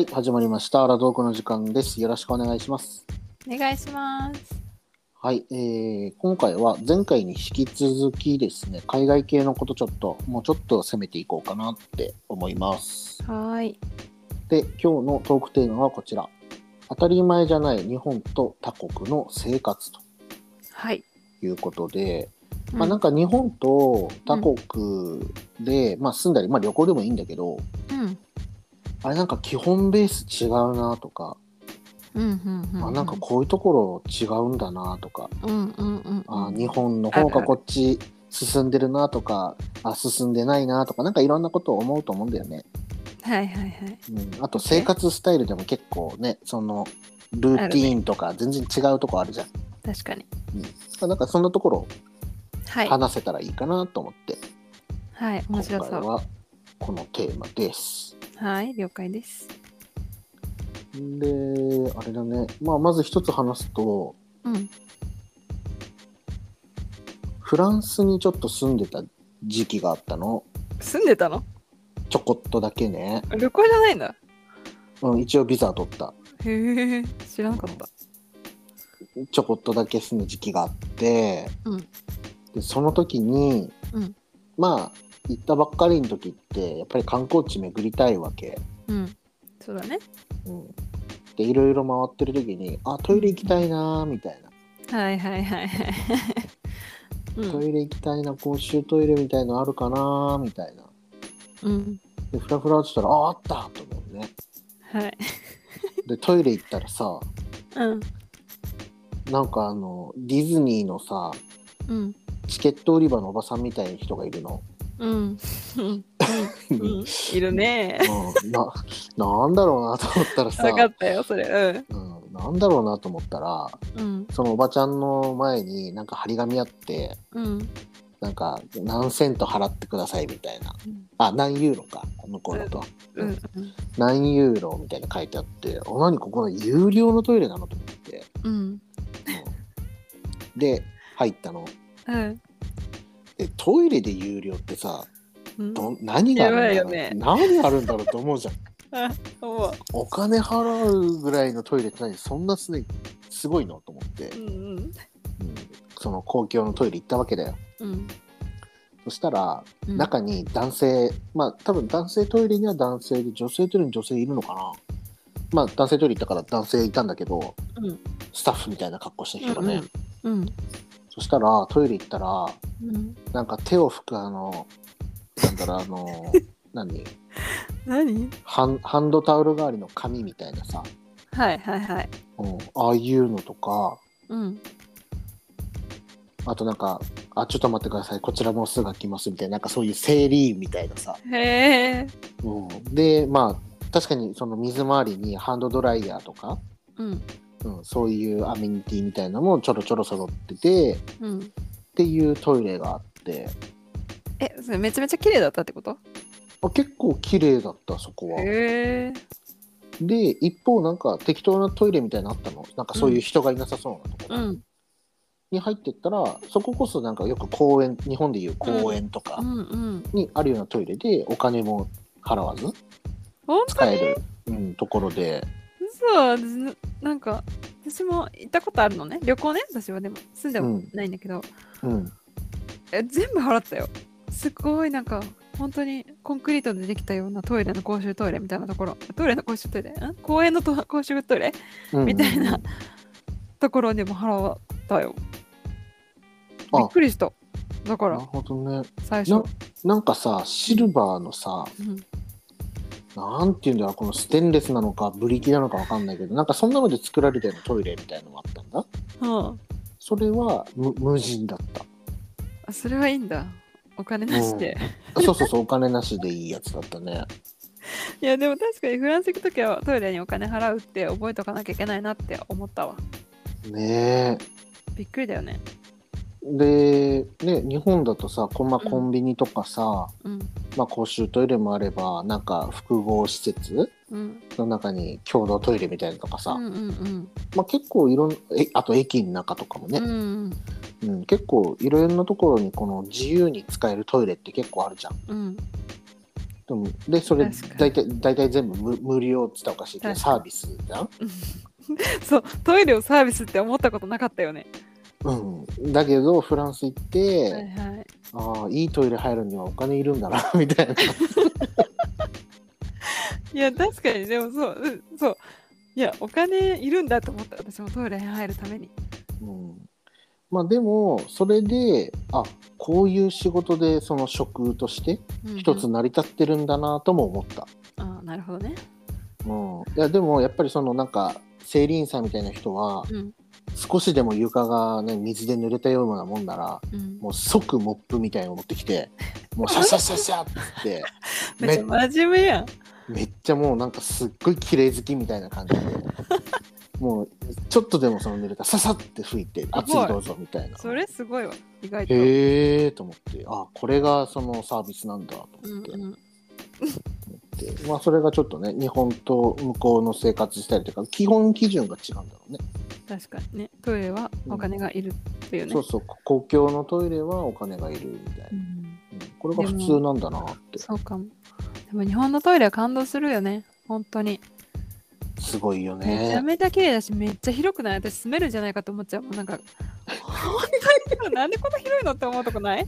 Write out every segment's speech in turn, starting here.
はい、始まりました。アラトークの時間です。よろしくお願いします。お願いします。はい、えー、今回は前回に引き続きですね、海外系のことちょっと、もうちょっと攻めていこうかなって思います。はーい。で、今日のトークテーマはこちら。当たり前じゃない日本と他国の生活とはい。いうことで、うんまあなんか日本と他国で、まあ住んだり、まあ旅行でもいいんだけど、うん。あれなんか基本ベース違うなとか、うんうんうん。あなんかこういうところ違うんだなとか、うんうんうん。あ日本の方がこっち進んでるなとかあ進んでないなとかなんかいろんなことを思うと思うんだよね、はいはいはい。うん、あと生活スタイルでも結構ねそのルーティーンとか全然違うとこあるじゃん、確かに。なんかそんなところ。話せたらいいかなと思って、はい。面今白そう。回はこのテーマですはい。了解です。であれだね、まあ、まず一つ話すとうん。フランスにちょっと住んでた時期があったの住んでたの？ちょこっとだけね、旅行じゃないんだ。うん、一応ビザ取ったへえ。知らなかった。ちょこっとだけ住む時期があって、うんでその時に、うんまあ行ったばっかりの時ってやっぱり観光地巡りたいわけ、うん。そうだね。うん、でいろいろ回ってる時にあトイレ行きたいなーみたいな、はいはいはいはい。うん。トイレ行きたいな公衆トイレみたいのあるかなーみたいなうん。でフラフラってしたらああったと思うねはい。でトイレ行ったらさうん。なんかあのディズニーのさうん。チケット売り場のおばさんみたいな人がいるの。うん。うん。うん。いるね。うん、ななんだろうなと思ったらさ分かったよ、それ。うん、なんだろうなと思ったらうん。そのおばちゃんの前になんか張り紙あってうん。なんか何セント払ってくださいみたいなうん。あ何ユーロか向こうだと、うん。うん。何ユーロみたいな書いてあってあ何ここの有料のトイレなのと思って、うん。うんで入ったのうん。でトイレで有料ってさうん。ど何があるんだろう、ね何があるんだろうと思うじゃん。お金払うぐらいのトイレって何？そんなす,、ね、すごいの？と思って、うんうん。うんその公共のトイレ行ったわけだようん。そしたらうん中に男性、まあ多分男性トイレには男性で女性トイレに女性いるのかなまあ男性トイレ行ったから男性いたんだけどうん。スタッフみたいな格好した人がね、うん。そしたらトイレ行ったらうん。なんか手を拭くあのなんだろうあの 何？何？ハンハンドタオル代わりの紙みたいなさ、はいはいはい。うん、ああいうのとかうん。あとなんか「あちょっと待ってくださいこちらもうすぐ開きます」みたいななんかそういう整理員みたいなさ、へえ。うん、でまあ確かにその水回りにハンドドライヤーとか、うん。うん、そういうアメニティみたいなのもちょろちょろ揃っててうん。っていうトイレがあってえ、それめちゃめちゃ綺麗だったってこと？あ結構綺麗だったそこは。へえ。で一方なんか適当なトイレみたいなのあったの？なんかそういう人がいなさそうなところうん。に入ってったら、そここそなんかよく公園日本でいう公園とかうんうん。にあるようなトイレでお金も払わず本当に？使える、うん、ところでそう、私ななんか、私も行ったことあるのね。旅行ね、私はでも。住んでもないんだけど、うんえ全部払ったよ。すごいなんか、本当にコンクリートでできたようなトイレの公衆トイレみたいなところ。トイレの公衆トイレ？ん？公園のと公衆トイレ？うんみたいなところにも払ったよ。あびっくりした。だからなる、ほどね最初。なんかさシルバーのさうんなんていうんだろうこのステンレスなのかブリキなのかわかんないけどなんかそんなので作られたようなトイレみたいのがあったんだうんそれは無無人だったあそれはいいんだ。お金なしで。あそうそうそうお金なしでいいやつだったね いや、でも確かにフランス行くときはトイレにお金払うって覚えとかなきゃいけないなって思ったわ。ねびっくりだよね。えでね日本だとさこんまコンビニとかさ、うん。まあ、公衆トイレもあればなんか複合施設うん。の中に共同トイレみたいなのとかさ、うんうんうん。まあ、結構いろんえあと駅の中とかもね、うんうんうん結構いろんなところにこの自由に使えるトイレって結構あるじゃん。うん。でもでそれ大体大体全部無無料っつったらおかしいけど確サービスじゃん、そうトイレをサービスって思ったことなかったよね。うん、だけどフランス行って、はいはい。ああいいトイレ入るにはお金いるんだな みたいな。いや確かにでもそう、うん、そういやお金いるんだと思った私もトイレに入るために。うん、まあでもそれであこういう仕事でその職としてうんうん一つ成り立ってるんだなとも思った。ああなるほどね。うん、いやでもやっぱりそのなんか整理員さんみたいな人はうん少しでも床がね水で濡れたようなもんならうん。もう即モップみたいなの持ってきて もうシャシャシャシャってって めっちゃ真面目やん。めっちゃもうなんかすっごい綺麗好きみたいな感じで もうちょっとでもその濡れたらささって拭いてあ次どうぞみたいなそれすごいわ意外と。へえと思ってあこれがそのサービスなんだと思って,、うんうん、でまあそれがちょっとね日本と向こうの生活スタイルというか基本基準が違うんだろうね。確かにね。トイレはお金がいるっていうね。そうそう。公共のトイレはお金がいるみたいな、うん。うん。これが普通なんだなって。そうかも。でも日本のトイレは感動するよね。本当に。すごいよめちゃねめちゃ綺麗だし、めっちゃ広くない？私住めるんじゃないかと思っちゃう。もうなんか、本当になんでこんな広いのって思うとこない？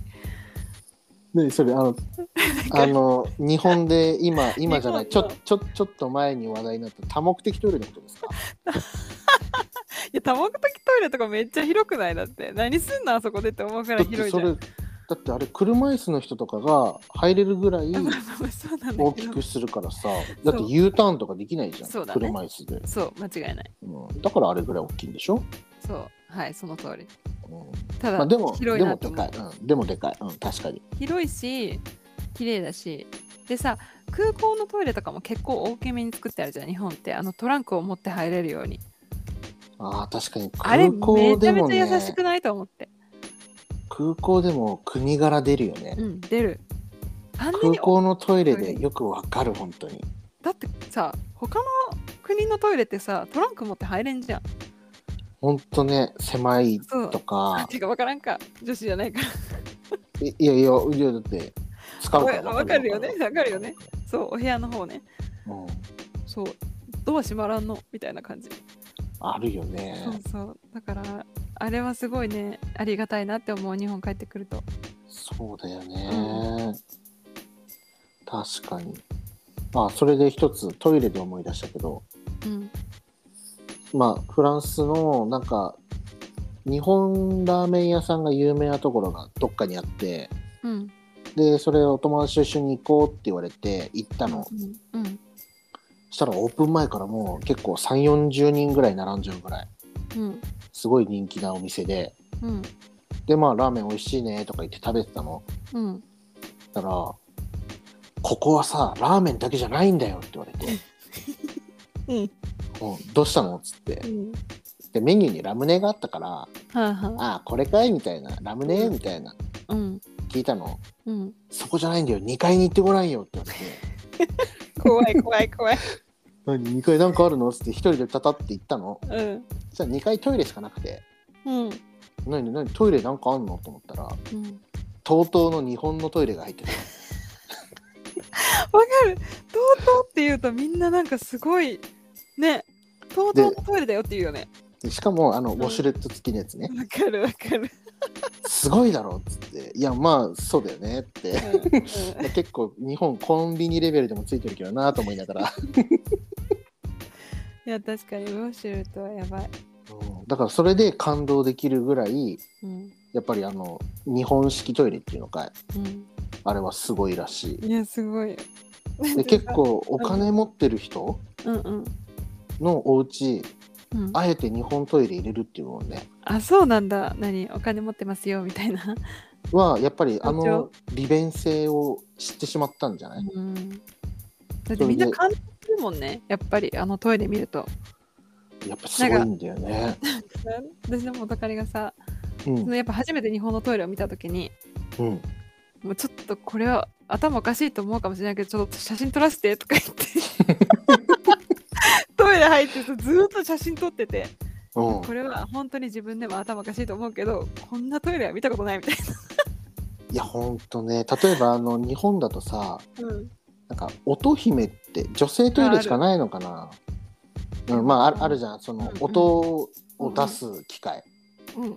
でそれあの あの日本で今 今じゃないちょちょちょっと前に話題になった多目的トイレのことですか？いや、多目的トイレとかめっちゃ広くない？だって。何すんのあそこでって思うから広いじゃん。それだってあれ車椅子の人とかが入れるぐらい大きくするからさだって U ターンとかできないじゃん、そうだね車椅子で、そう、間違いない。うん、だからあれぐらい大きいんでしょ、そう、はい、その通り。うんただ、まあ、でもで広いなと思うもでかい、うん、でもでかい、うん、確かに広いし、綺麗だし。でさ、空港のトイレとかも結構大きめに作ってあるじゃん、日本って。あのトランクを持って入れるように。ああ確かにあれ、空港めちゃでもねめちゃ優しくないと思って。空港でも国柄出るよね、うん、出る。あんな空に港のトイレトイレでよくわかる本当にだってさ、他の国のトイレってさ、トランク持って入れんじゃん。本当ね狭いと。か。てか分からんか、女子じゃないから。いいやいやいやだって使うからわかるよね。わかるよね。そう、お部屋の方ね。うん、そう、ドア閉まらんの？みたいな感じ。あるよね。そうそう。だから、あれはすごいね、ありがたいなって思う、日本帰ってくると。そうだよね、確かに。あそれで一つトイレで思い出したけど。うん。まあフランスのなんか日本ラーメン屋さんが有名なところがどっかにあってうん。でそれを友達と一緒に行こうって言われて行ったの、うん。うん。したらオープン前からもう結構3 4 0人ぐらい並んじゃうぐらいうん。すごい人気なお店でうん。でまあラーメン美味しいねとか言って食べてたのうん。たら「ここはさラーメンだけじゃないんだよ」って言われてうん。「うん、どうしたの?」っつってうん。でメニューにラムネがあったからはあは「ああこれかい?」みたいな「ラムネ?」みたいなあ。うん。聞いたのうん。「そこじゃないんだよ2階に行ってごらんよ」って言われて怖い怖い怖い。「何？2階なんかあるの?」っつって一人でタタって行ったのうん。そしたら2階トイレしかなくてうん。「何？何？トイレなんかあんの?」と思ったらうん。TOTO の日本のトイレが入ってた わかる。とうとうって言うとみんななんかすごい、ね、とうとうのトイレだよって言うよね。でしかもあのんウォシュレット付きのやつね、わかるわかる。すごいだろっつって「いやまあそうだよね」って結構日本コンビニレベルでもついてるけどなと思いながら、いや、確かにウォシュレットはやばい。うんだからそれで感動できるぐらいうん。やっぱりあの日本式トイレっていうのかうん。あれはすごいらしいや、すごい。いで結構お金持ってる人うんうん。のお家うん、あえて日本トイレ入れるっていうのをねあ、そうなんだ。何？お金持ってますよみたいな。はやっぱりあの利便性を知ってしまったんじゃない、うん。だってみんな感じるもんね。やっぱりあのトイレ見ると。やっぱすごいんだよね。私の元彼がさ、うんそのやっぱ初めて日本のトイレを見たときに、うん、もうちょっとこれは頭おかしいと思うかもしれないけど、ちょっと写真撮らせてとか言って。トイレ入ってさずーっと写真撮ってて、うん。これは本当に自分でも頭おかしいと思うけど、こんなトイレは見たことないみたいいやほんとね。例えばあの日本だとさな。うん。なんか音姫って女性トイレしかないのかな？うん、まああるあるじゃん。その音を出す機械、うん。うん。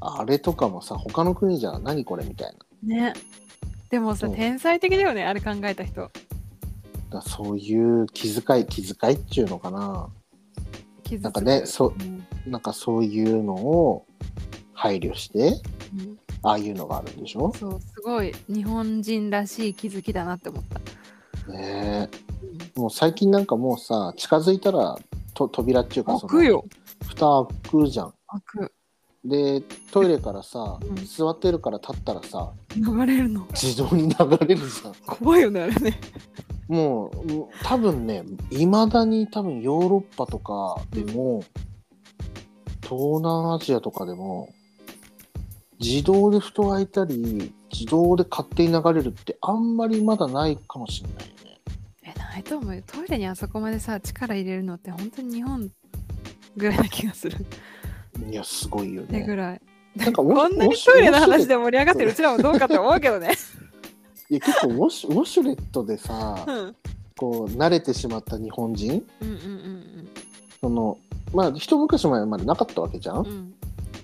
あれとかもさ他の国じゃ何これ？みたいな。ね。でもさ天才的だよねあれ考えた人だそういう気遣い気遣いっていうのかな。なんかねそなんかそういうのを配慮してうん。ああいうのがあるんでしょ？そうすごい日本人らしい気づきだなって思った、ねえ。もう最近なんかもうさ近づいたらと扉っていうかその開くよ。蓋開くじゃん。開くでトイレからさ、うん。座ってるから立ったらさ流れるの。自動に流れるじゃん。怖いよねあれね。もう多分ねいまだに多分ヨーロッパとかでも、東南アジアとかでも自動で蓋開いたり自動で勝手に流れるってあんまりまだないかもしれないよね。えないと思うよ。トイレにあそこまでさ力入れるのって本当に日本ぐらいな気がするいやすごいよね。ぐらい。なんか こんなにトイレの話で盛り上がってるうちらもどうかと思うけどね。いや結構ウォシュウォシュレットでさうん。こう慣れてしまった日本人？うんうんそのまあ一昔前までなかったわけじゃん、うん。うん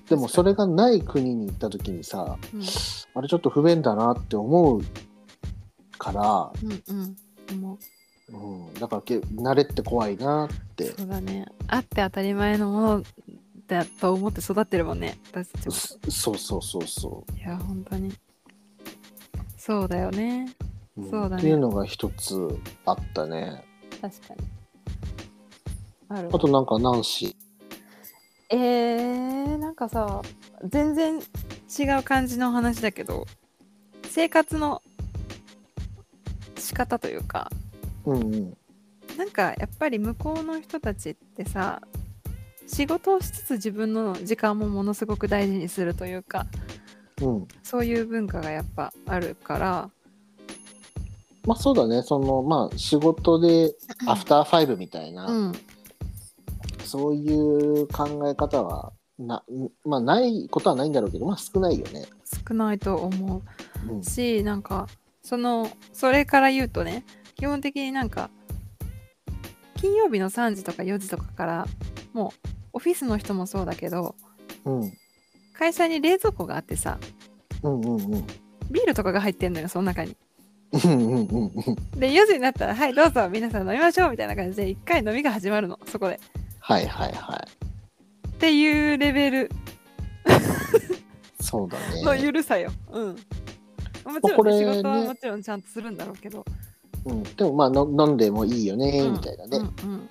でもそれがない国に行った時にさうん。あれちょっと不便だなって思うから、うんうん、だからけ慣れって怖いなって。そうだね。あって当たり前のものだと思って育ってるもんね私たちも。そそうそうそうそいや本当に。そうだよね。う、ん。そうだね。っていうのが一つあったね。確かに。ある。あとなんかナンシえー、なんかさ全然違う感じの話だけど生活の仕方というかーうんうん。なんかやっぱり向こうの人たちってさ仕事をしつつ自分の時間もものすごく大事にするというかうん。そういう文化がやっぱあるから。まあそうだね。そのまあ仕事でアフターファイブみたいな、うん。そういう考え方はなまあないことはないんだろうけどまあ少ないよね。少ないと思うんうしなんかそのそれから言うとね基本的になんか金曜日の3時とか4時とかからもうオフィスの人もそうだけどうん会社に冷蔵庫があってさうんうんうんビールとかが入ってんのよその中に。うんうんうんうんで4時になったら「はいどうぞ皆さん飲みましょう」みたいな感じで1回飲みが始まるのそこで。はいはいはいっていうレベルそうだね。のゆるさよ。うん。もまあちろん、ね、ね仕事はもちろんちゃんとするんだろうけど。うん、でもまあの飲んでもいいよねうんみたいなね、うんうん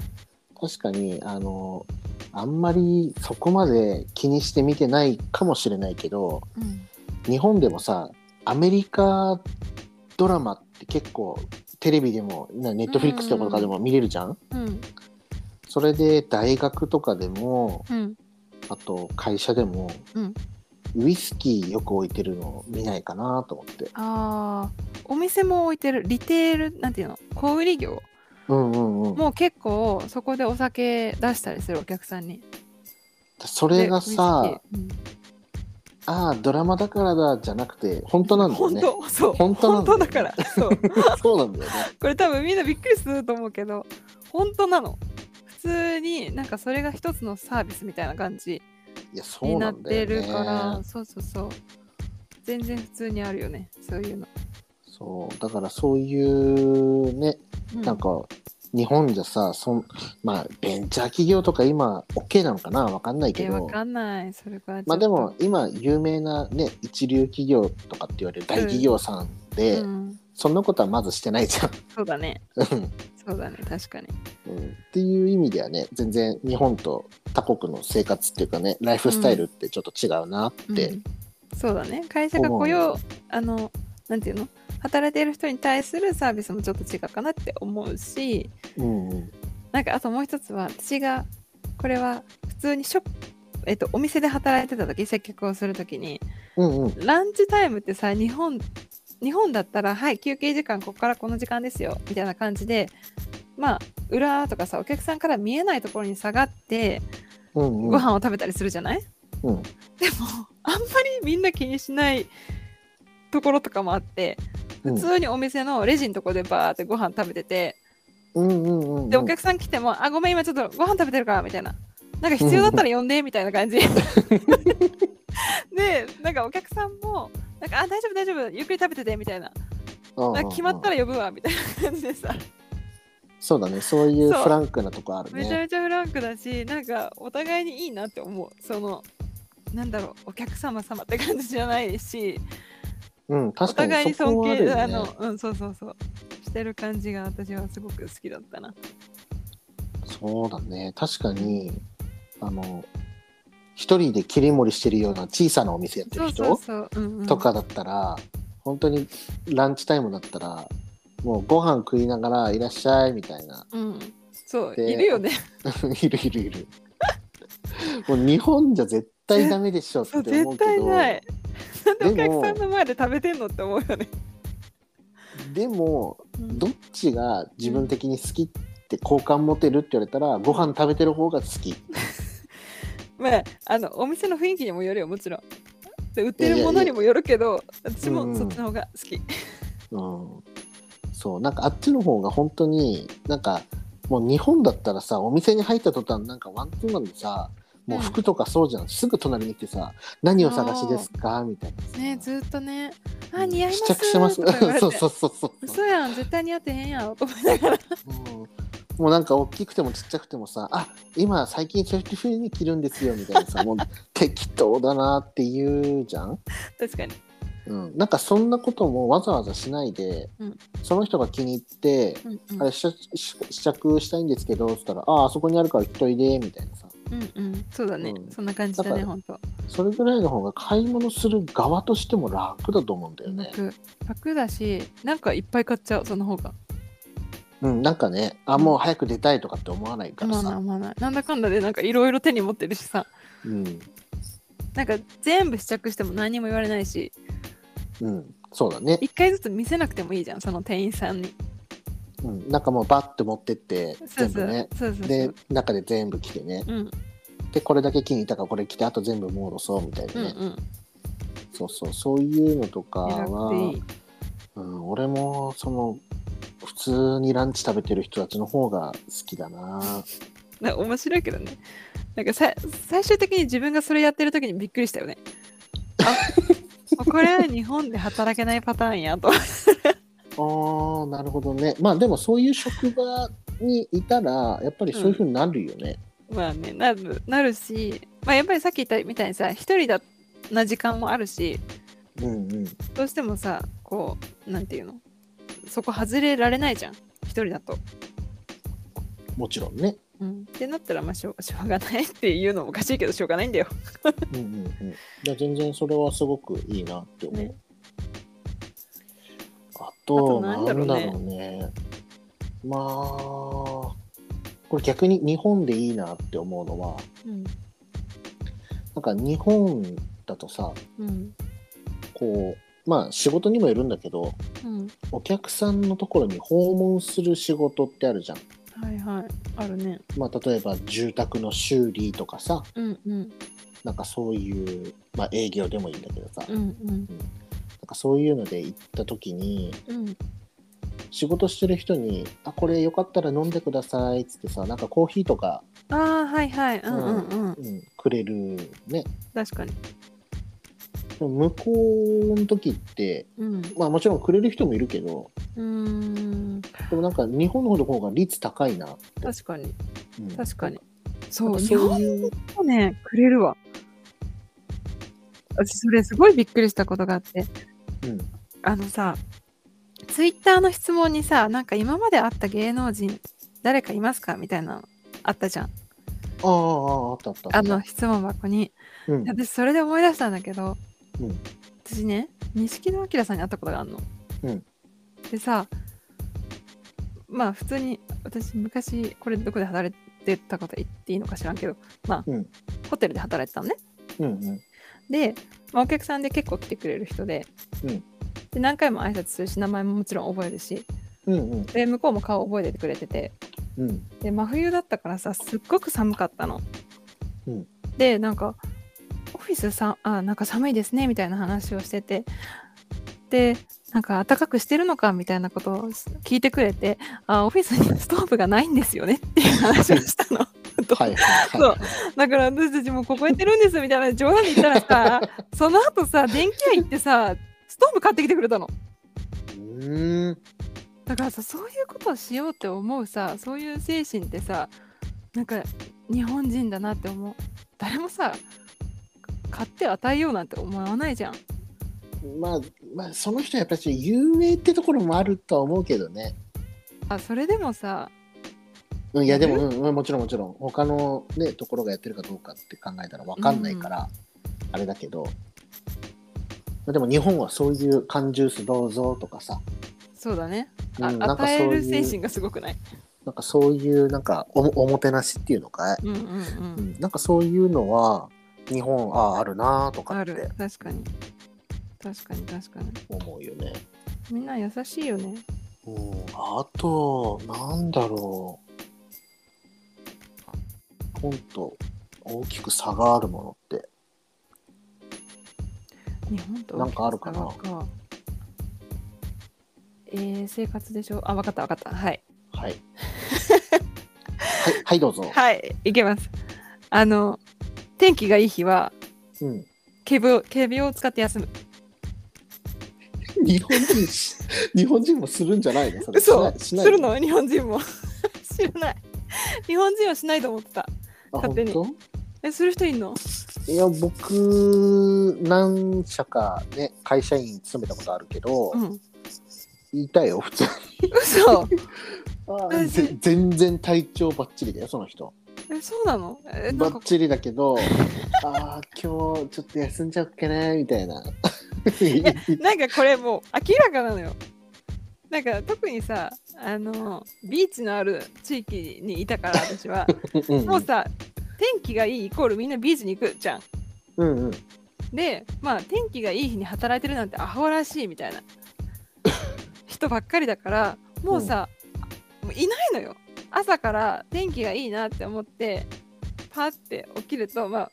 確かにあのあんまりそこまで気にして見てないかもしれないけどうん日本でもさアメリカドラマって結構テレビでもネットフリックスとかでも見れるじゃん、うん。それで大学とかでもうん。あと会社でも、うん。ウイスキーよく置いてるの見ないかなと思って。あー。お店も置いてる。リテールなんていうの？小売業？うんうんうん。もう結構そこでお酒出したりするお客さんに。それがさうん。ああドラマだからだじゃなくて本当なんだよ本ね当そう。本当なんだから。そう。そうなんだよね。これ多分みんなびっくりすると思うけど本当なの。普通になんかそれが一つのサービスみたいな感じになってるからそうそうそう。全然普通にあるよねそういうの、そうだからそういうねうなんか日本じゃさそんまあベンチャー企業とか今 OK なのかな？わかんないけど。えわかんない。それからまあでも今有名なね一流企業とかって言われる大企業さんで、うん、そんなことはまずしてないじゃん。そうだね。うん。そうだね。確かに。うん。っていう意味ではね全然日本と他国の生活っていうかねライフスタイルってちょっと違うなって、うん。そうだね。会社が雇用あのなんていうの？働いている人に対するサービスもちょっと違うかなって思うしうんうんなんかあともう一つは私がこれは普通にショップえっと、お店で働いてた時接客をする時にうんうん。ランチタイムってさ日本日本だったらはい休憩時間ここからこの時間ですよみたいな感じでまあ裏とかさお客さんから見えないところに下がってうんうん。ご飯を食べたりするじゃない、うん。でもあんまりみんな気にしないところとかもあってうん普通にお店のレジのとこでバーってご飯食べてて、うんうんうんうん。でお客さん来ても「あごめん今ちょっとご飯食べてるから」みたいな「なんか必要だったら呼んで」みたいな感じ。でなんかお客さんも「なんかあ大丈夫大丈夫ゆっくり食べてて」みたいな。な決まったら呼ぶわみたいな感じでさ。そうだね。そういうフランクなとこあるめちゃねめちゃフランクだしなんかお互いにいいなって思う。そのなんだろうお客様様って感じじゃないし。おうん確か互いに尊敬あ,、はあのうんそうそうそう。してる感じが私はすごく好きだったな。そうだね。確かにあの一人で切り盛りしてるような小さなお店やってる人とかだったら本当にランチタイムだったらもうご飯食いながらいらっしゃいみたいな。うん。そうでいるよね。いるいるいる。もう日本じゃ絶対ダメでしょって思う 絶対けどない。なんでお客さんの前で食べてんのって思うよね、でもうん。どっちが自分的に好きって好感持てるって言われたらご飯食べてる方が好き。まああのお店の雰囲気にもよるよもちろん。で売ってるものにもよるけど私もそっちの方が好き、うん。そうなんかあっちの方が本当になんかもう日本だったらさお店に入った途端なんかワンツーマンでさもう服とかそうじゃん、すぐ隣に来てさ「何を探しですか?」みたいなさ。ねずっとね「あ似合います」試着してます？そうそうそうそう。嘘やん絶対似合ってへんやろと思いながら。うん。もうなんか大きくてもちっちゃくてもさ「あ今最近そういう風に着るんですよ」みたいなさ もう適当だなって言うじゃん、確かに。うん、なんかそんなこともわざわざしないで、うん。その人が気に入ってうんうん。あれ試着したいんですけどっつったら「あああそこにあるから着といで」みたいなさうんうん。そうだね、うん。そんな感じだねほんとそれぐらいの方が買い物する側としても楽だと思うんだよね。楽。楽だしなんかいっぱい買っちゃうその方が。うん、なんかねあもう早く出たいとかって思わないからさ。思わない思わないなんだかんだでなんかいろいろ手に持ってるしさ。うん。なんか全部試着しても何も言われないし。うん、そうだね、一回ずつ見せなくてもいいじゃんその店員さんにうん。なんかもうバッて持ってって全部ね。でう中で全部着てね。うんでこれだけ気に入ったからこれ着てあと全部戻そうみたいなね。うんうんそうそうそういうのとかはうん、俺もその普通にランチ食べてる人たちの方が好きだな。な面白いけどねなんかさ最終的に自分がそれやってる時にびっくりしたよねあ これは日本で働けないパターンやとああなるほどね。まあでもそういう職場にいたらやっぱりそういう風になるよね。まあねなるなるし、まあ、やっぱりさっき言ったみたいにさ一人だな時間もあるしうんうん。どうしてもさこうなんていうの？そこ外れられないじゃん一人だと。もちろんね。うん、ってなったらまあしょうしょうがないっていうのもおかしいけどしょうがないんだよ。うんうんうん。全然それはすごくいいなって思う。ねあとなんだろううね。まあこれ逆に日本でいいなって思うのはうん。なんか日本だとさうん。こうまあ仕事にもよるんだけどうん、お客さんのところに訪問する仕事ってあるじゃん。はいはい。あるね。まあ、例えば住宅の修理とかさ。うんうん。なんかそういう、まあ、営業でもいいんだけどさ、うん。うんかそういうので行った時にうん仕事してる人に「あこれよかったら飲んでください」っつってさなんかコーヒーとか、ああはいはい。うんうんうんうん、くれるね。確かに。でも向こうの時ってうん。まあもちろんくれる人もいるけどうーん。でもなんか日本の方が率高いな、確かに。うん、確かに。なそう日本そういうもねくれるわ。私それすごいびっくりしたことがあってうん。あのさツイッターの質問にさなんか今まで会った芸能人誰かいますかみたいなのあったじゃん。あああああったあった。あの質問箱に。うん。私それで思い出したんだけど、うん。私ね錦野旦さんに会ったことがあるの。うん。でさまあ普通に私昔これどこで働いてたこと言っていいのか知らんけどまあ、うん。ホテルで働いてたのね。うんうん。で、まあ、お客さんで結構来てくれる人で,、うんで何回も挨拶するし名前ももちろん覚えるしうんうんで向こうも顔覚えててくれててうんで真冬だったからさすっごく寒かったの。うんでなんかオフィスさあなんか寒いですねみたいな話をしててでなんか暖かくしてるのかみたいなことを聞いてくれてあオフィスにストーブがないんですよねっていう話をしたの。はいはいはい。だから私たちもここやってるんですみたいな冗談で言ったらさ その後さ電気屋行ってさストーブ買ってきてくれたの。うーん。だからさそういうことをしようって思うさそういう精神ってさなんか日本人だなって思う誰もさ買って与えようなんて思わないじゃんまあ、まあ、その人はやっぱり有名ってところもあるとは思うけどね。あそれでもさうん、いやでも、うんうん、もちろんもちろん。他のねところがやってるかどうかって考えたら分かんないから、あれだけど、まあでも日本はそういう缶ジュースどうぞとかさ。そうだね。あ、うんなんかそういうる精神がすごくない？なんかそういうなんかおおもてなしっていうのかい、うんうんううんん、なんかそういうのは日本あああるなとかある。って確かに。確かに確かに。思うよね。みんな優しいよね。うん、あとなんだろう本と大きく差があるものって。日本となんかあるかな？えー、生活でしょ？あ分かった分かった。はい。はい。はい、はい、どうぞ。はいいけます。あの天気がいい日はうん。警病警病を使って休む。日本人し、日本人もするんじゃないの？それ。嘘。しないしない。するの？日本人も。知らない。日本人はしないと思ってた。あ、勝手に。本えする人いんの？当いや、僕、何社かね、会社員勤めたことあるけど、うん。言いたいよ、普通に。嘘。全然体調バッチリだよ、その人。えそうなの？えなんか。バッチリだけど、ああ、今日ちょっと休んじゃおっけな、みたいな。なんかこれもう明らかなのよなんか特にさあのビーチのある地域にいたから私は。うんもうさ天気がいいイコールみんなビーチに行くじゃん。うんうん。でまあ天気がいい日に働いてるなんてアホらしいみたいな。人ばっかりだからもうさ、もういないのよ。朝から天気がいいなって思ってパッて起きるとまあ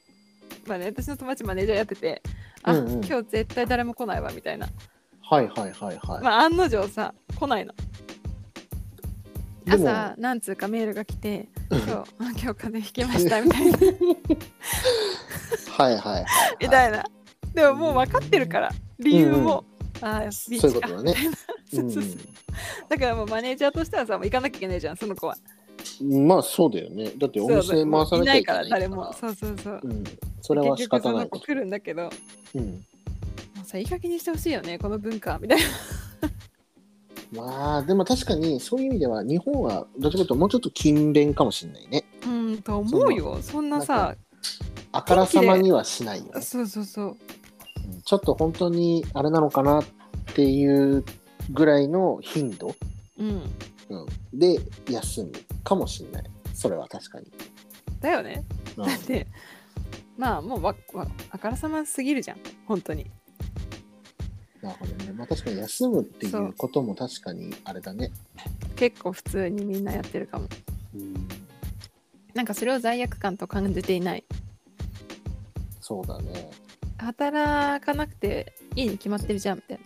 まあね私の友達マネージャーやっててあ、うんうん。今日絶対誰も来ないわみたいなはいはいはいはい。まあ案の定さ来ないの。でも。朝何通かメールが来て今日あ今日風邪ひきましたみたいな。はいはいはい、はい。みたいな。でももう分かってるから理由も、ああビーチかそういうことだね。そうそうそう。だからもうマネージャーとしてはさもう行かなきゃいけないじゃんその子は。うん、まあそうだよね。だっておそう店回さなきゃいけないいないから誰も。そうそうそう。うん、それは仕方ない。こと。結局その子来るんだけど。もうん、うさいい加減にしてほしいよねこの文化みたいな。まあでも確かにそういう意味では日本はどっちかというともうちょっと勤勉かもしれないね。うんと思うよ。そんなさあからさまにはしないよね。そうそうそう。うんちょっと本当にあれなのかなっていうぐらいの頻度、うん。うん、で休むかもしれない。それは確かに。だよね。うん。だってまあもうわわあからさますぎるじゃん。本当になるほどね。まあ確かに休むっていうことも確かにあれだね。結構普通にみんなやってるかも。うん、なんかそれを罪悪感と感じていない。そうだね。働かなくていいに決まってるじゃんみたいな。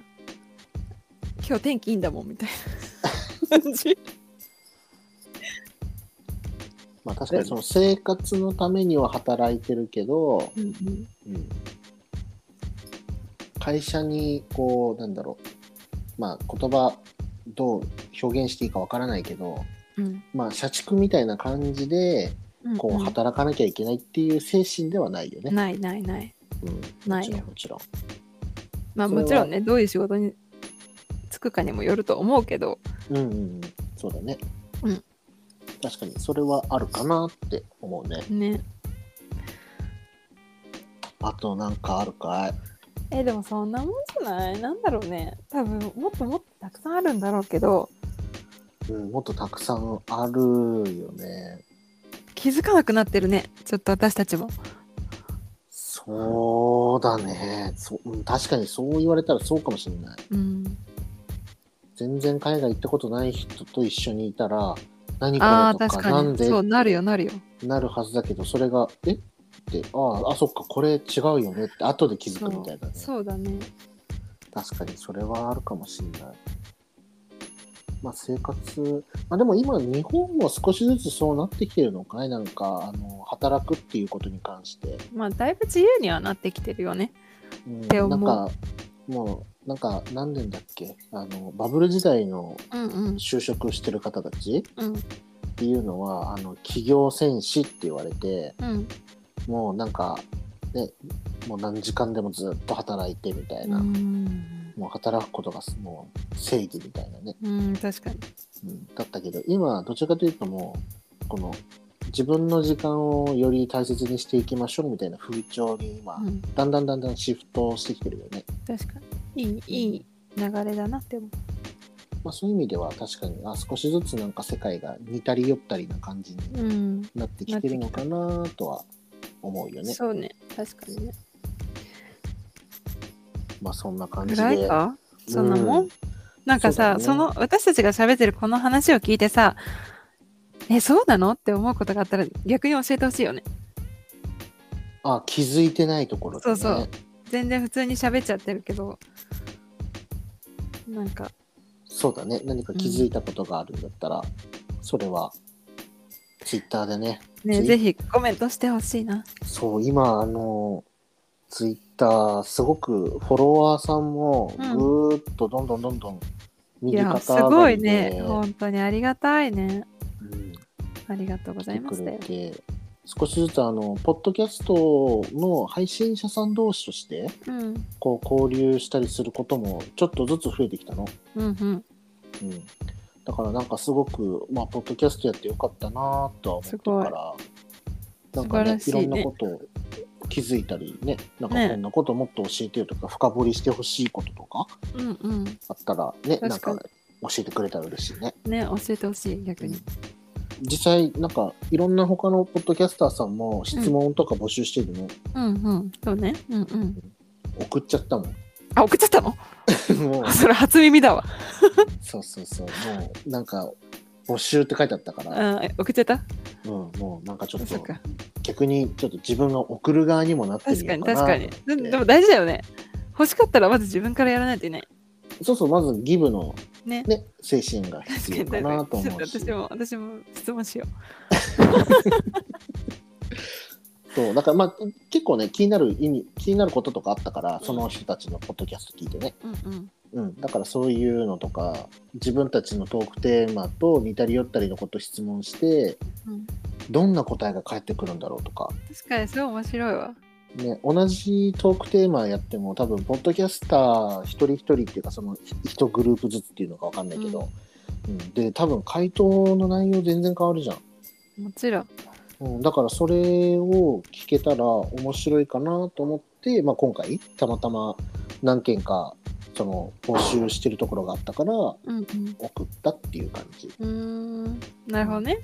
今日天気いいんだもんみたいな。感 じまあ確かにその生活のためには働いてるけど、うんうん。うん、会社にこうなんだろう。まあ言葉どう表現していいかわからないけどうん。まあ社畜みたいな感じでうんこう働かなきゃいけないっていう精神ではないよね。ないないない。うん、ないもちろんもちろん。まあもちろんねどういう仕事に就くかにもよると思うけど。うんうんうん、そうだね。うん。確かにそれはあるかなって思うね。ね。あとなんかあるかい？えでもそんなもんじゃない？なんだろうね。多分もっともっとたくさんあるんだろうけど。うん、もっとたくさんあるよね。気づかなくなってるね。ちょっと私たちも。そうだね。そ、うん。確かにそう言われたらそうかもしれない。うん。全然海外行ったことない人と一緒にいたら、何こああれとか、なんで？にそうなるよなるよ。なるはずだけど、それが、え？って、ああ、あ、そっか、これ違うよねって、後で気づくみたいなね。そうだね確かにそれはあるかもしれない。まあ生活、まあでも今日本も少しずつそうなってきてるのかいなんか、あの、働くっていうことに関して。まあだいぶ自由にはなってきてるよね。うん、て思うなんか、もう、なんか何年だっけあの、バブル時代のうんうん就職してる方たちうんっていうのは、あの、企業戦士って言われて、うんもうなんか、ね、もう何時間でもずっと働いてみたいな。うんもう働くことがもう正義みたいなね、うん確かに。うん、だったけど今どちらかというともうこの自分の時間をより大切にしていきましょうみたいな風潮に今、うんだんだんだんだんシフトしてきてるよね、確かに。いいいい流れだなって思う。まあ、そういう意味では確かにあ少しずつなんか世界が似たり寄ったりな感じにうん。なってきてるのかなとは思うよね。そうね。確かにね。まあそんな感ぐじで。らいか？そんなもん、うん。なんかさそ,、ね。の私たちが喋ってるこの話を聞いてさえそうなの？って思うことがあったら逆に教えてほしいよね。あ気づいてないところで、ね、そうそう。全然普通に喋っちゃってるけど。なんか。そうだね。何か気づいたことがあるんだったら、それは、ツイッターでね。ねぜひコメントしてほしいな。そう、今、あの、ツイッター、すごくフォロワーさんも、うん。ぐーっとどんどんどんどんい右やす肩上ごいがりで、ね。本当にありがたいね。うん、ありがとうございます少しずつ、あの、ポッドキャストの配信者さん同士として、うん。こう、交流したりすることも、ちょっとずつ増えてきたの。うんうん。うん、だからなんかすごく、まあ、ポッドキャストやってよかったなとは思ってるから、なんかねね。いろんなことを気づいたりね、なんかね。こんなこともっと教えてよとか、深掘りしてほしいこととかうんうん。あったらね、なん確か教えてくれたら嬉しいね。ね教えてほしい逆に。実際、なんかいろんな他のポッドキャスターさんも質問とか募集してるの、うんうん。そうね。うんうん。送っちゃったもん。あ送っちゃったの？もう。それ初耳だわ。そうそうそう、もうなんか募集って書いてあったから、あ送っちゃった？うん、もうなんかちょっと逆にちょっと自分が送る側にもなって確かにみようかな確かにと思ってででも大事だよね。欲しかったらまず自分からやらないといけない。そうそうまずギブの、ね。ね、精神が必要かなと思うし。私も私も質問しよ そうだからまあ結構ね気になる意味気になることとかあったからその人たちのポッドキャスト聞いてね、ううんうん。うん、だからそういうのとか自分たちのトークテーマと似たり寄ったりのこと質問してうん。どんな答えが返ってくるんだろうとか、確かにすごい面白いわ。ね、同じトークテーマやっても多分ポッドキャスター一人一人っていうかその一グループずつっていうのか分かんないけど、うん。で多分回答の内容全然変わるじゃん。もちろんうん、だからそれを聞けたら面白いかなと思って、まあ、今回たまたま何件かその募集してるところがあったから送うんうん。ったっていう感じ。うーん。なるほどね。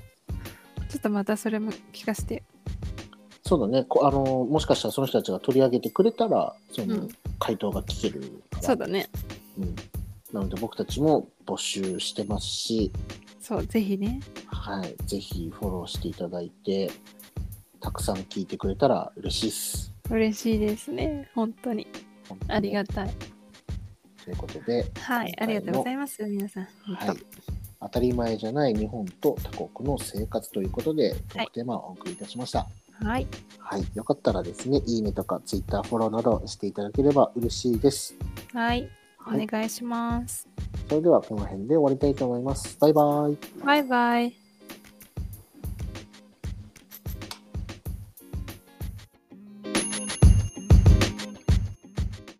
ちょっとまたそれも聞かせて。そうだね。こあのもしかしたらその人たちが取り上げてくれたらそのうん。回答が聞けるから、そうだね。うん、なので僕たちも募集してますし、そうぜひねはい、ぜひフォローしていただいてたくさん聞いてくれたら嬉しいです。嬉しいですね。本当に。本当に。ありがたい。ということではい。ありがとうございます。皆さん。はい。本、当たり前じゃない日本と他国の生活ということでトークテーマをお送りいたしました。当はい。はい、よかったらですね、いいねとか Twitter フォローなどしていただければ嬉しいです。はい。はい、お願いします。それではこの辺で終わりたいと思います。バイバイ。バイバイ